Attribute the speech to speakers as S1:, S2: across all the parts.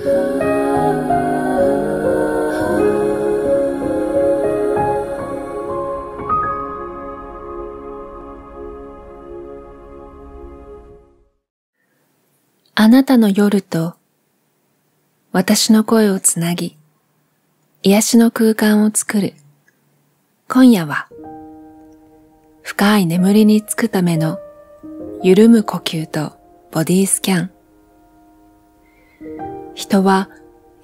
S1: あなたの夜と私の声をつなぎ、癒しの空間を作る。今夜は、深い眠りにつくための緩む呼吸とボディスキャン。人は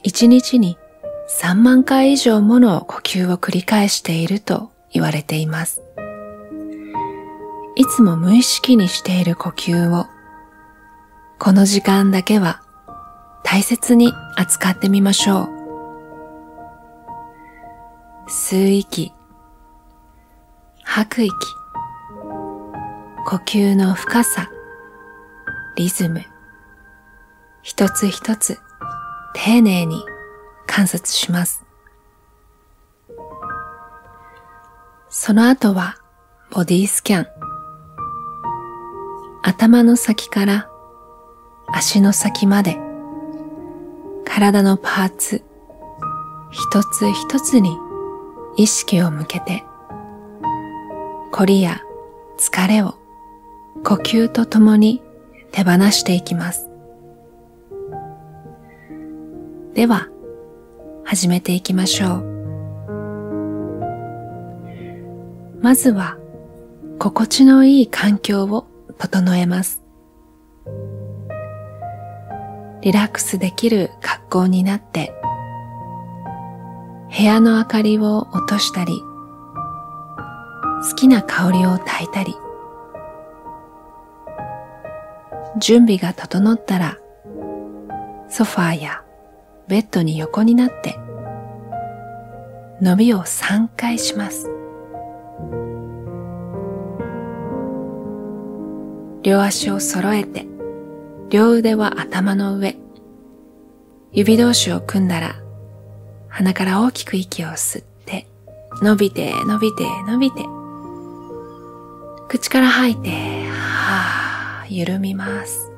S1: 一日に3万回以上もの呼吸を繰り返していると言われています。いつも無意識にしている呼吸をこの時間だけは大切に扱ってみましょう。吸う息、吐く息、呼吸の深さ、リズム、一つ一つ丁寧に観察します。その後はボディスキャン。頭の先から足の先まで体のパーツ一つ一つに意識を向けて凝りや疲れを呼吸とともに手放していきます。では、始めていきましょう。まずは、心地のいい環境を整えます。リラックスできる格好になって、部屋の明かりを落としたり、好きな香りを焚いたり、準備が整ったら、ソファーやベッドに横になって、伸びを3回します。両足を揃えて、両腕は頭の上。指同士を組んだら、鼻から大きく息を吸って、伸びて、伸びて、伸びて、口から吐いて、はぁ、緩みます。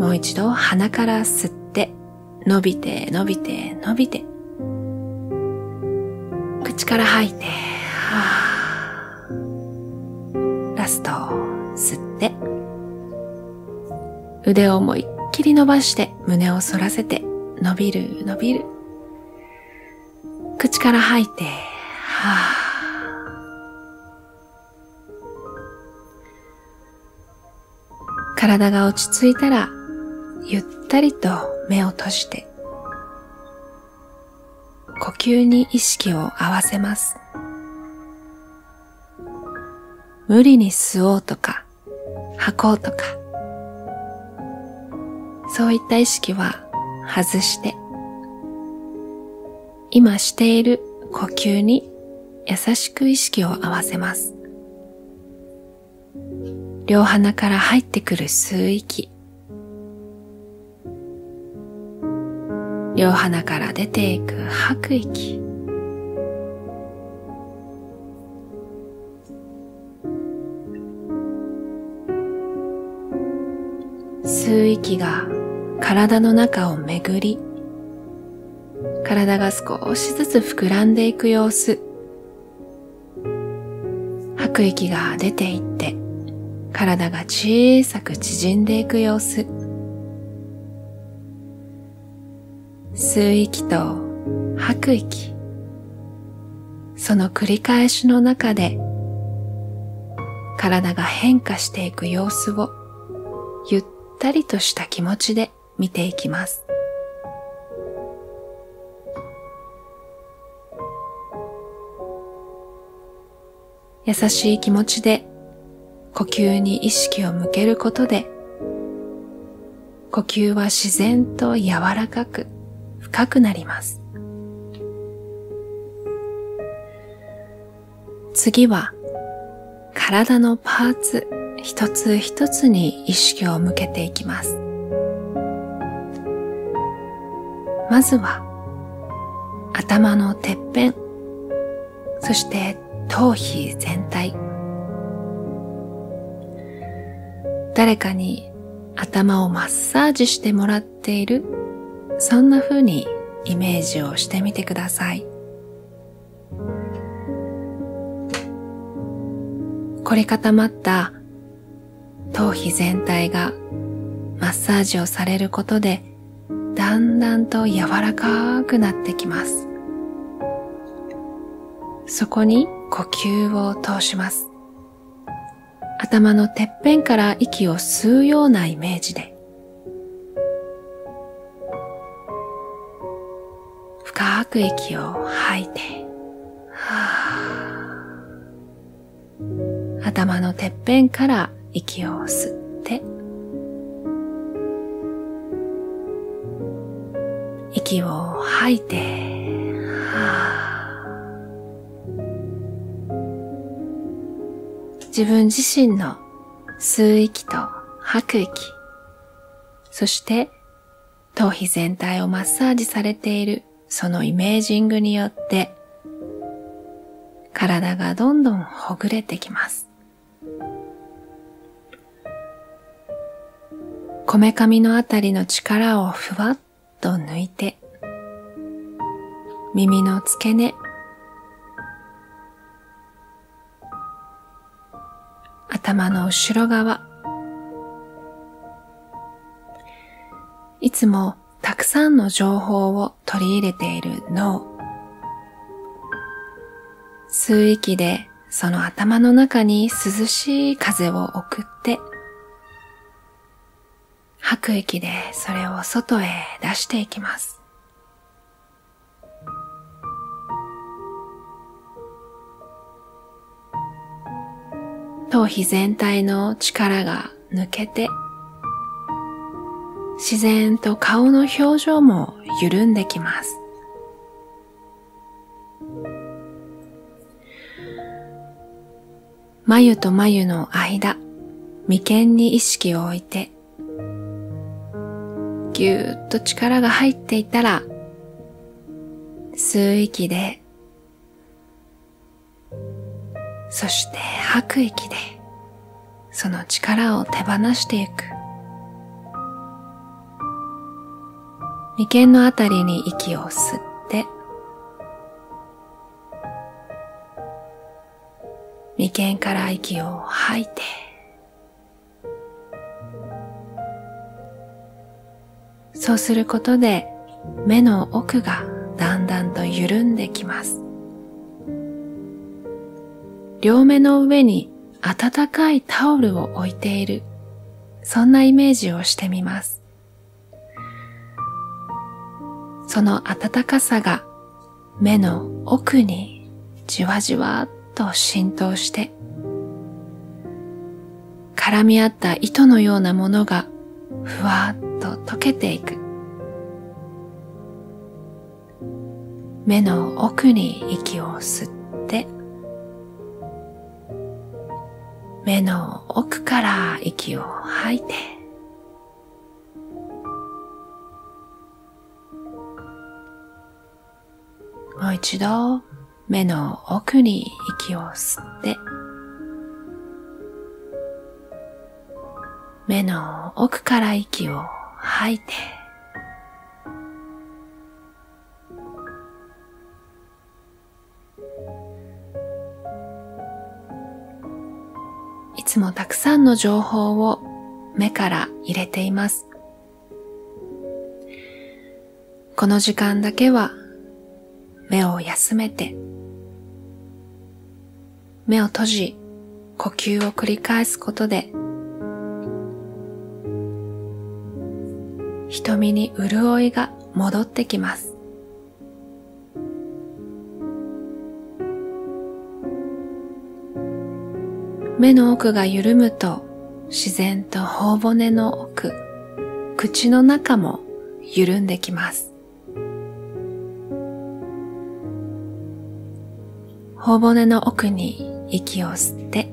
S1: もう一度鼻から吸って、伸びて、伸びて、伸びて、口から吐いて、はぁ、ラスト、吸って、腕を思いっきり伸ばして胸を反らせて伸びる伸びる。口から吐いて、はぁ。体が落ち着いたら、ゆったりと目を閉じて、呼吸に意識を合わせます。無理に吸おうとか、吐こうとか、そういった意識は外して、今している呼吸に優しく意識を合わせます。両鼻から入ってくる吸う息。両鼻から出ていく吐く息。吸う息が体の中を巡り、体が少しずつ膨らんでいく様子。吐く息が出ていって、体が小さく縮んでいく様子。吸う息と吐く息。その繰り返しの中で、体が変化していく様子をゆったりとした気持ちで見ていきます。優しい気持ちで呼吸に意識を向けることで呼吸は自然と柔らかく深くなります。次は体のパーツ一つ一つに意識を向けていきます。まずは頭のてっぺん、そして頭皮全体。誰かに頭をマッサージしてもらっている、そんな風にイメージをしてみてください。凝り固まった頭皮全体がマッサージをされることでだんだんと柔らかくなってきます。そこに呼吸を通します。頭のてっぺんから息を吸うようなイメージでく息を吐いて、頭のてっぺんから息を吸って息を吐いて、自分自身の吸う息と吐く息、そして頭皮全体をマッサージされているそのイメージングによって体がどんどんほぐれてきます。こめかみのあたりの力をふわっと抜いて耳の付け根頭の後ろ側。いつもたくさんの情報を取り入れている脳。吸う息でその頭の中に涼しい風を送って、吐く息でそれを外へ出していきます。頭皮全体の力が抜けて、自然と顔の表情も緩んできます。眉と眉の間、眉間に意識を置いて、ぎゅーっと力が入っていたら、吸う息でそして吐く息でその力を手放していく。眉間のあたりに息を吸って、眉間から息を吐いて、そうすることで目の奥がだんだんと緩んできます。両目の上に温かいタオルを置いている、そんなイメージをしてみます。その温かさが目の奥にじわじわっと浸透して、絡み合った糸のようなものがふわっと溶けていく。目の奥に息を吸って、目の奥から息を吐いてもう一度目の奥に息を吸って目の奥から息を吐いていつもたくさんの情報を目から入れています。この時間だけは目を休めて、目を閉じ、呼吸を繰り返すことで、瞳に潤いが戻ってきます。目の奥が緩むと自然と頬骨の奥、口の中も緩んできます。頬骨の奥に息を吸って、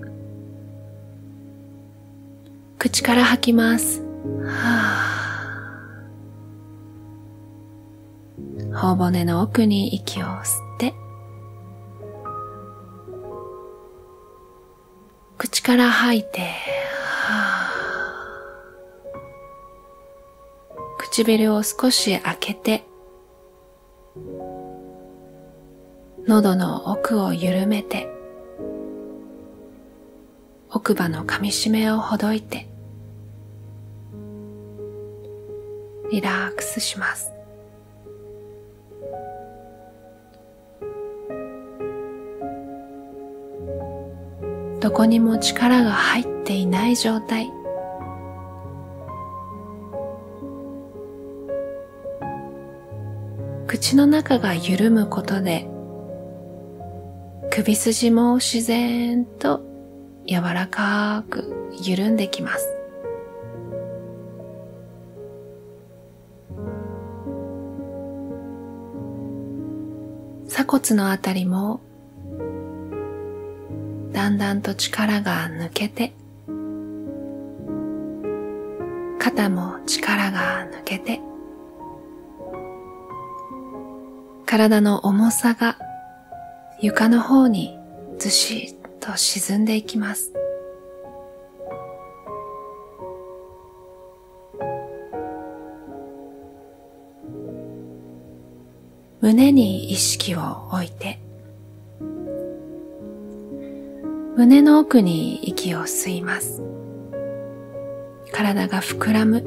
S1: 口から吐きます。は頬骨の奥に息を吸って、口から吐いて、は唇を少し開けて、喉の奥を緩めて、奥歯の噛み締めをほどいて、リラックスします。どこにも力が入っていない状態。口の中が緩むことで首筋も自然と柔らかく緩んできます。鎖骨のあたりもだんだんと力が抜けて肩も力が抜けて体の重さが床の方にずしっと沈んでいきます。胸に意識を置いて。胸の奥に息を吸います。体が膨らむ。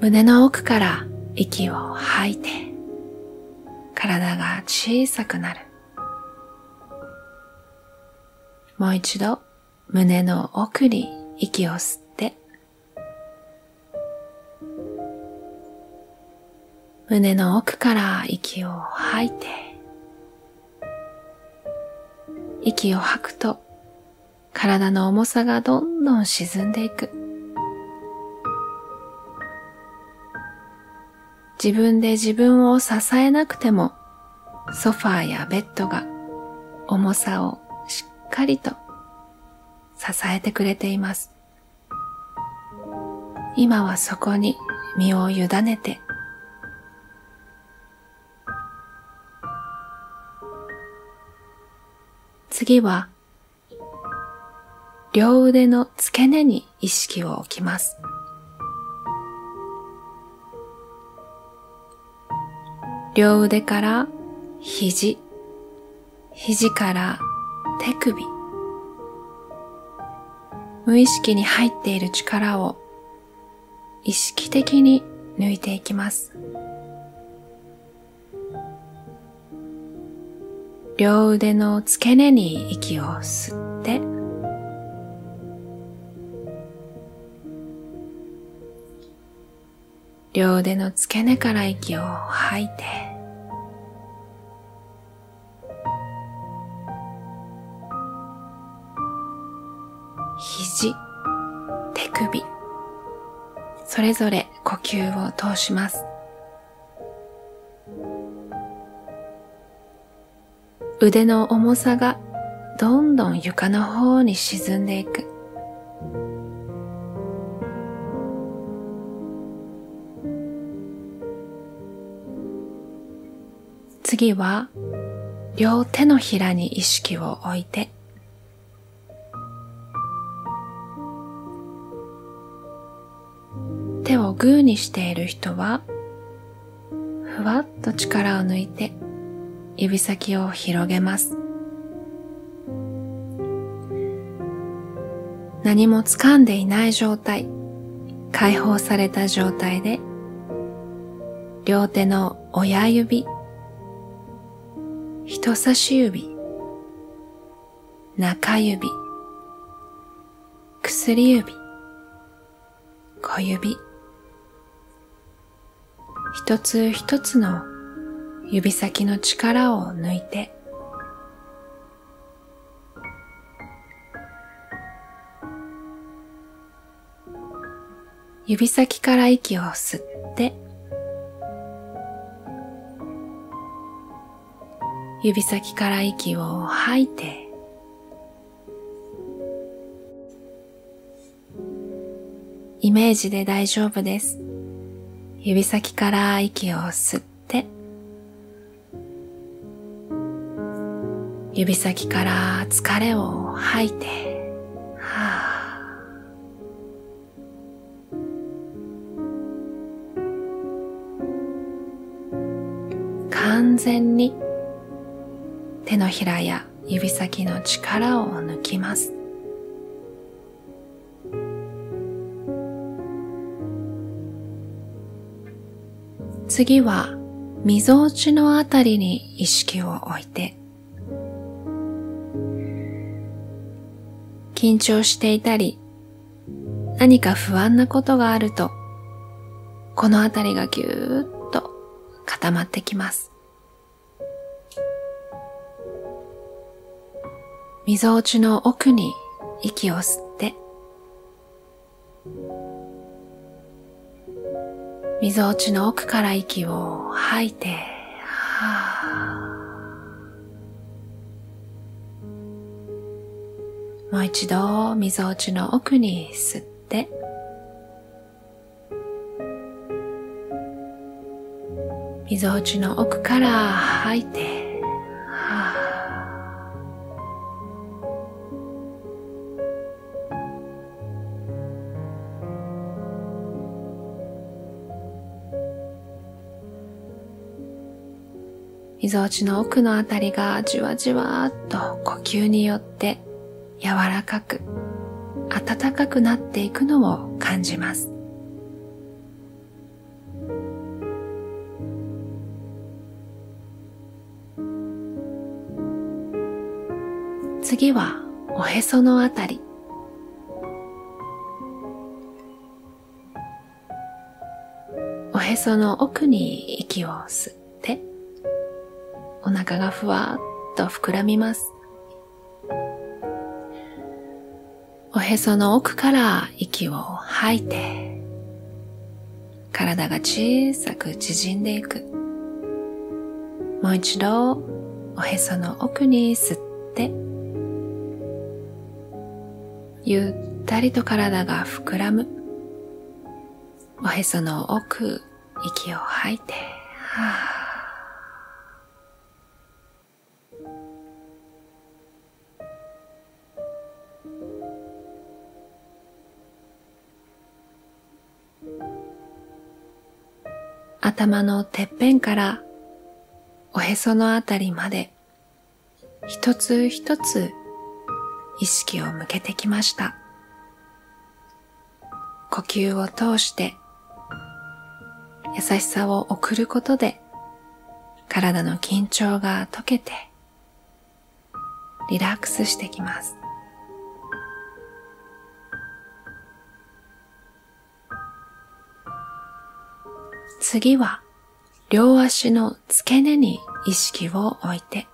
S1: 胸の奥から息を吐いて。体が小さくなる。もう一度胸の奥に息を吸って、胸の奥から息を吐いて、息を吐くと体の重さがどんどん沈んでいく。自分で自分を支えなくてもソファーやベッドが重さをしっかりと支えてくれています。今はそこに身を委ねて次は両腕の付け根に意識を置きます。両腕から肘、肘から手首。無意識に入っている力を意識的に抜いていきます。両腕の付け根に息を吸って、両腕の付け根から息を吐いて、肘、手首、それぞれ呼吸を通します。腕の重さがどんどん床の方に沈んでいく。次は両手のひらに意識を置いて手をグーにしている人は、ふわっと力を抜いて指先を広げます。何も掴んでいない状態、解放された状態で、両手の親指、人差し指、中指、薬指、小指、一つ一つの指先の力を抜いて。指先から息を吸って。指先から息を吐いて。イメージで大丈夫です。指先から息を吸って。指先から疲れを吐いて、はあ、完全に手のひらや指先の力を抜きます。次は、みぞおちのあたりに意識を置いて、緊張していたり、何か不安なことがあると、このあたりがぎゅーっと固まってきます。みぞおちの奥に息を吸って、みぞおちの奥から息を吐いて、もう一度みぞおちの奥に吸って、みぞおちの奥から吐いて、みぞおちの奥のあたりがじわじわっと呼吸によって柔らかく暖かくなっていくのを感じます。次はおへそのあたり。おへその奥に息を吸って、お腹がふわっと膨らみます。おへその奥から息を吐いて、体が小さく縮んでいく。もう一度、おへその奥に吸って、ゆったりと体が膨らむ。おへその奥、息を吐いて、はあ頭のてっぺんからおへそのあたりまで一つ一つ意識を向けてきました。呼吸を通して優しさを送ることで体の緊張が解けてリラックスしてきます。次は両足の付け根に意識を置いて、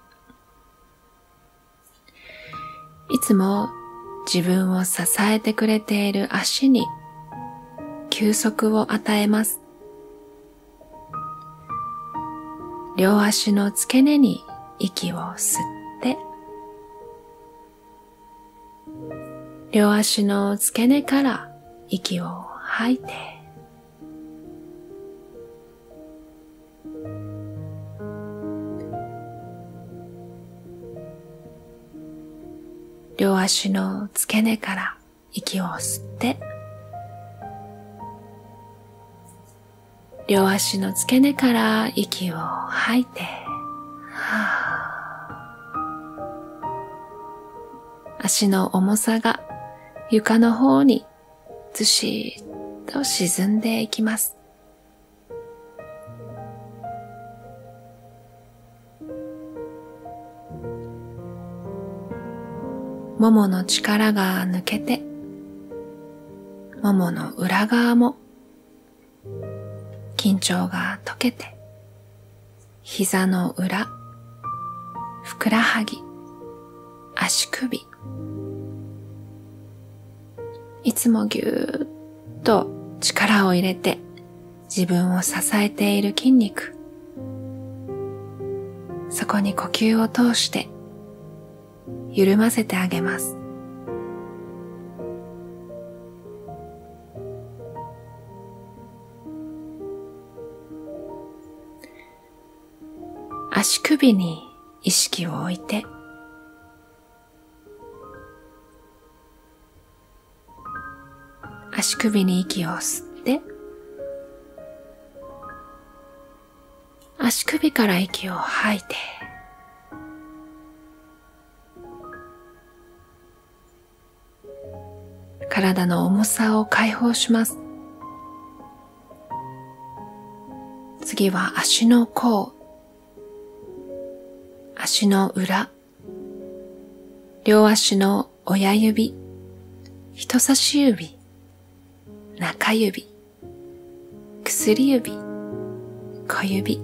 S1: いつも自分を支えてくれている足に休息を与えます。両足の付け根に息を吸って、両足の付け根から息を吐いて、両足の付け根から息を吸って、両足の付け根から息を吐いて、足の重さが床の方にずしっと沈んでいきます。ももの力が抜けて、ももの裏側も緊張が解けて、膝の裏、ふくらはぎ、足首、いつもぎゅーっと力を入れて自分を支えている筋肉、そこに呼吸を通して緩ませてあげます。足首に意識を置いて、足首に息を吸って、足首から息を吐いて、体の重さを解放します。次は足の甲、足の裏、両足の親指、人差し指、中指、薬指、小指、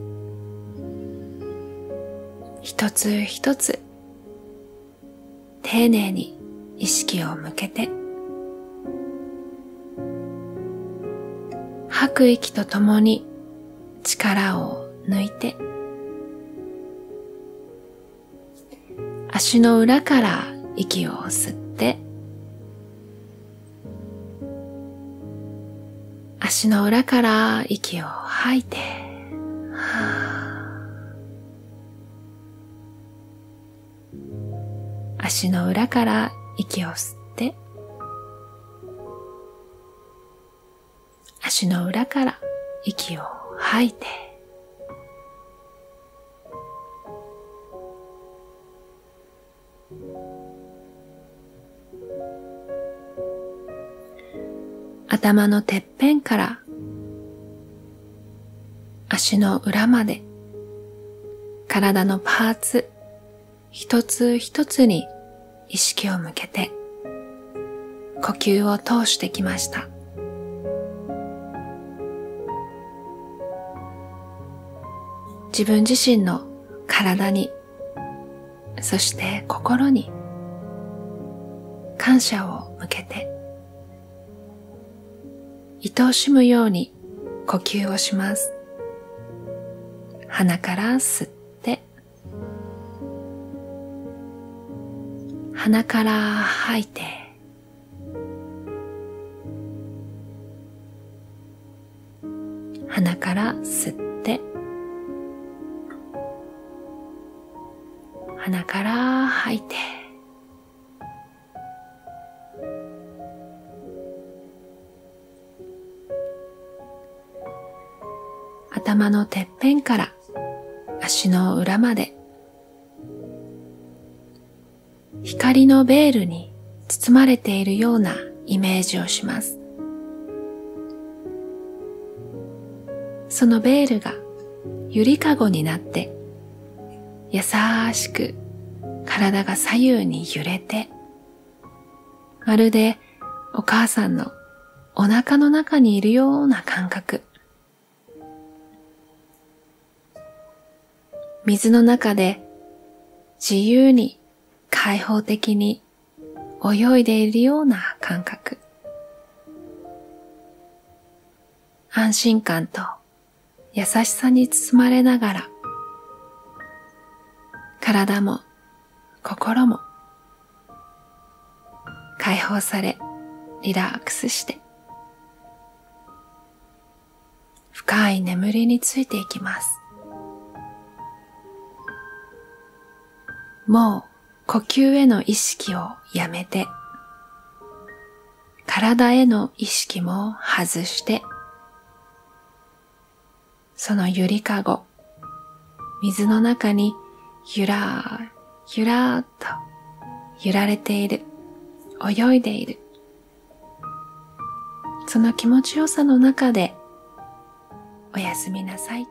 S1: 一つ一つ。丁寧に意識を向けて。吐く息とともに力を抜いて。足の裏から息を吸って足の裏から息を吐いて、足の裏から息を吸って。足の裏から息を吐いて頭のてっぺんから足の裏まで体のパーツ一つ一つに意識を向けて呼吸を通してきました。自分自身の体に、そして心に感謝を向けて、愛おしむように呼吸をします。鼻から吸って、鼻から吐いて、鼻から吸って、鼻から吐いて、頭のてっぺんから足の裏まで光のベールに包まれているようなイメージをします。そのベールがゆりかごになって優しく体が左右に揺れて、まるでお母さんのお腹の中にいるような感覚。水の中で自由に開放的に泳いでいるような感覚。安心感と優しさに包まれながら体も心も解放されリラックスして深い眠りについていきます。もう呼吸への意識をやめて体への意識も外してそのゆりかご水の中にゆらー、ゆらーっと揺られている、泳いでいる。その気持ちよさの中でおやすみなさい。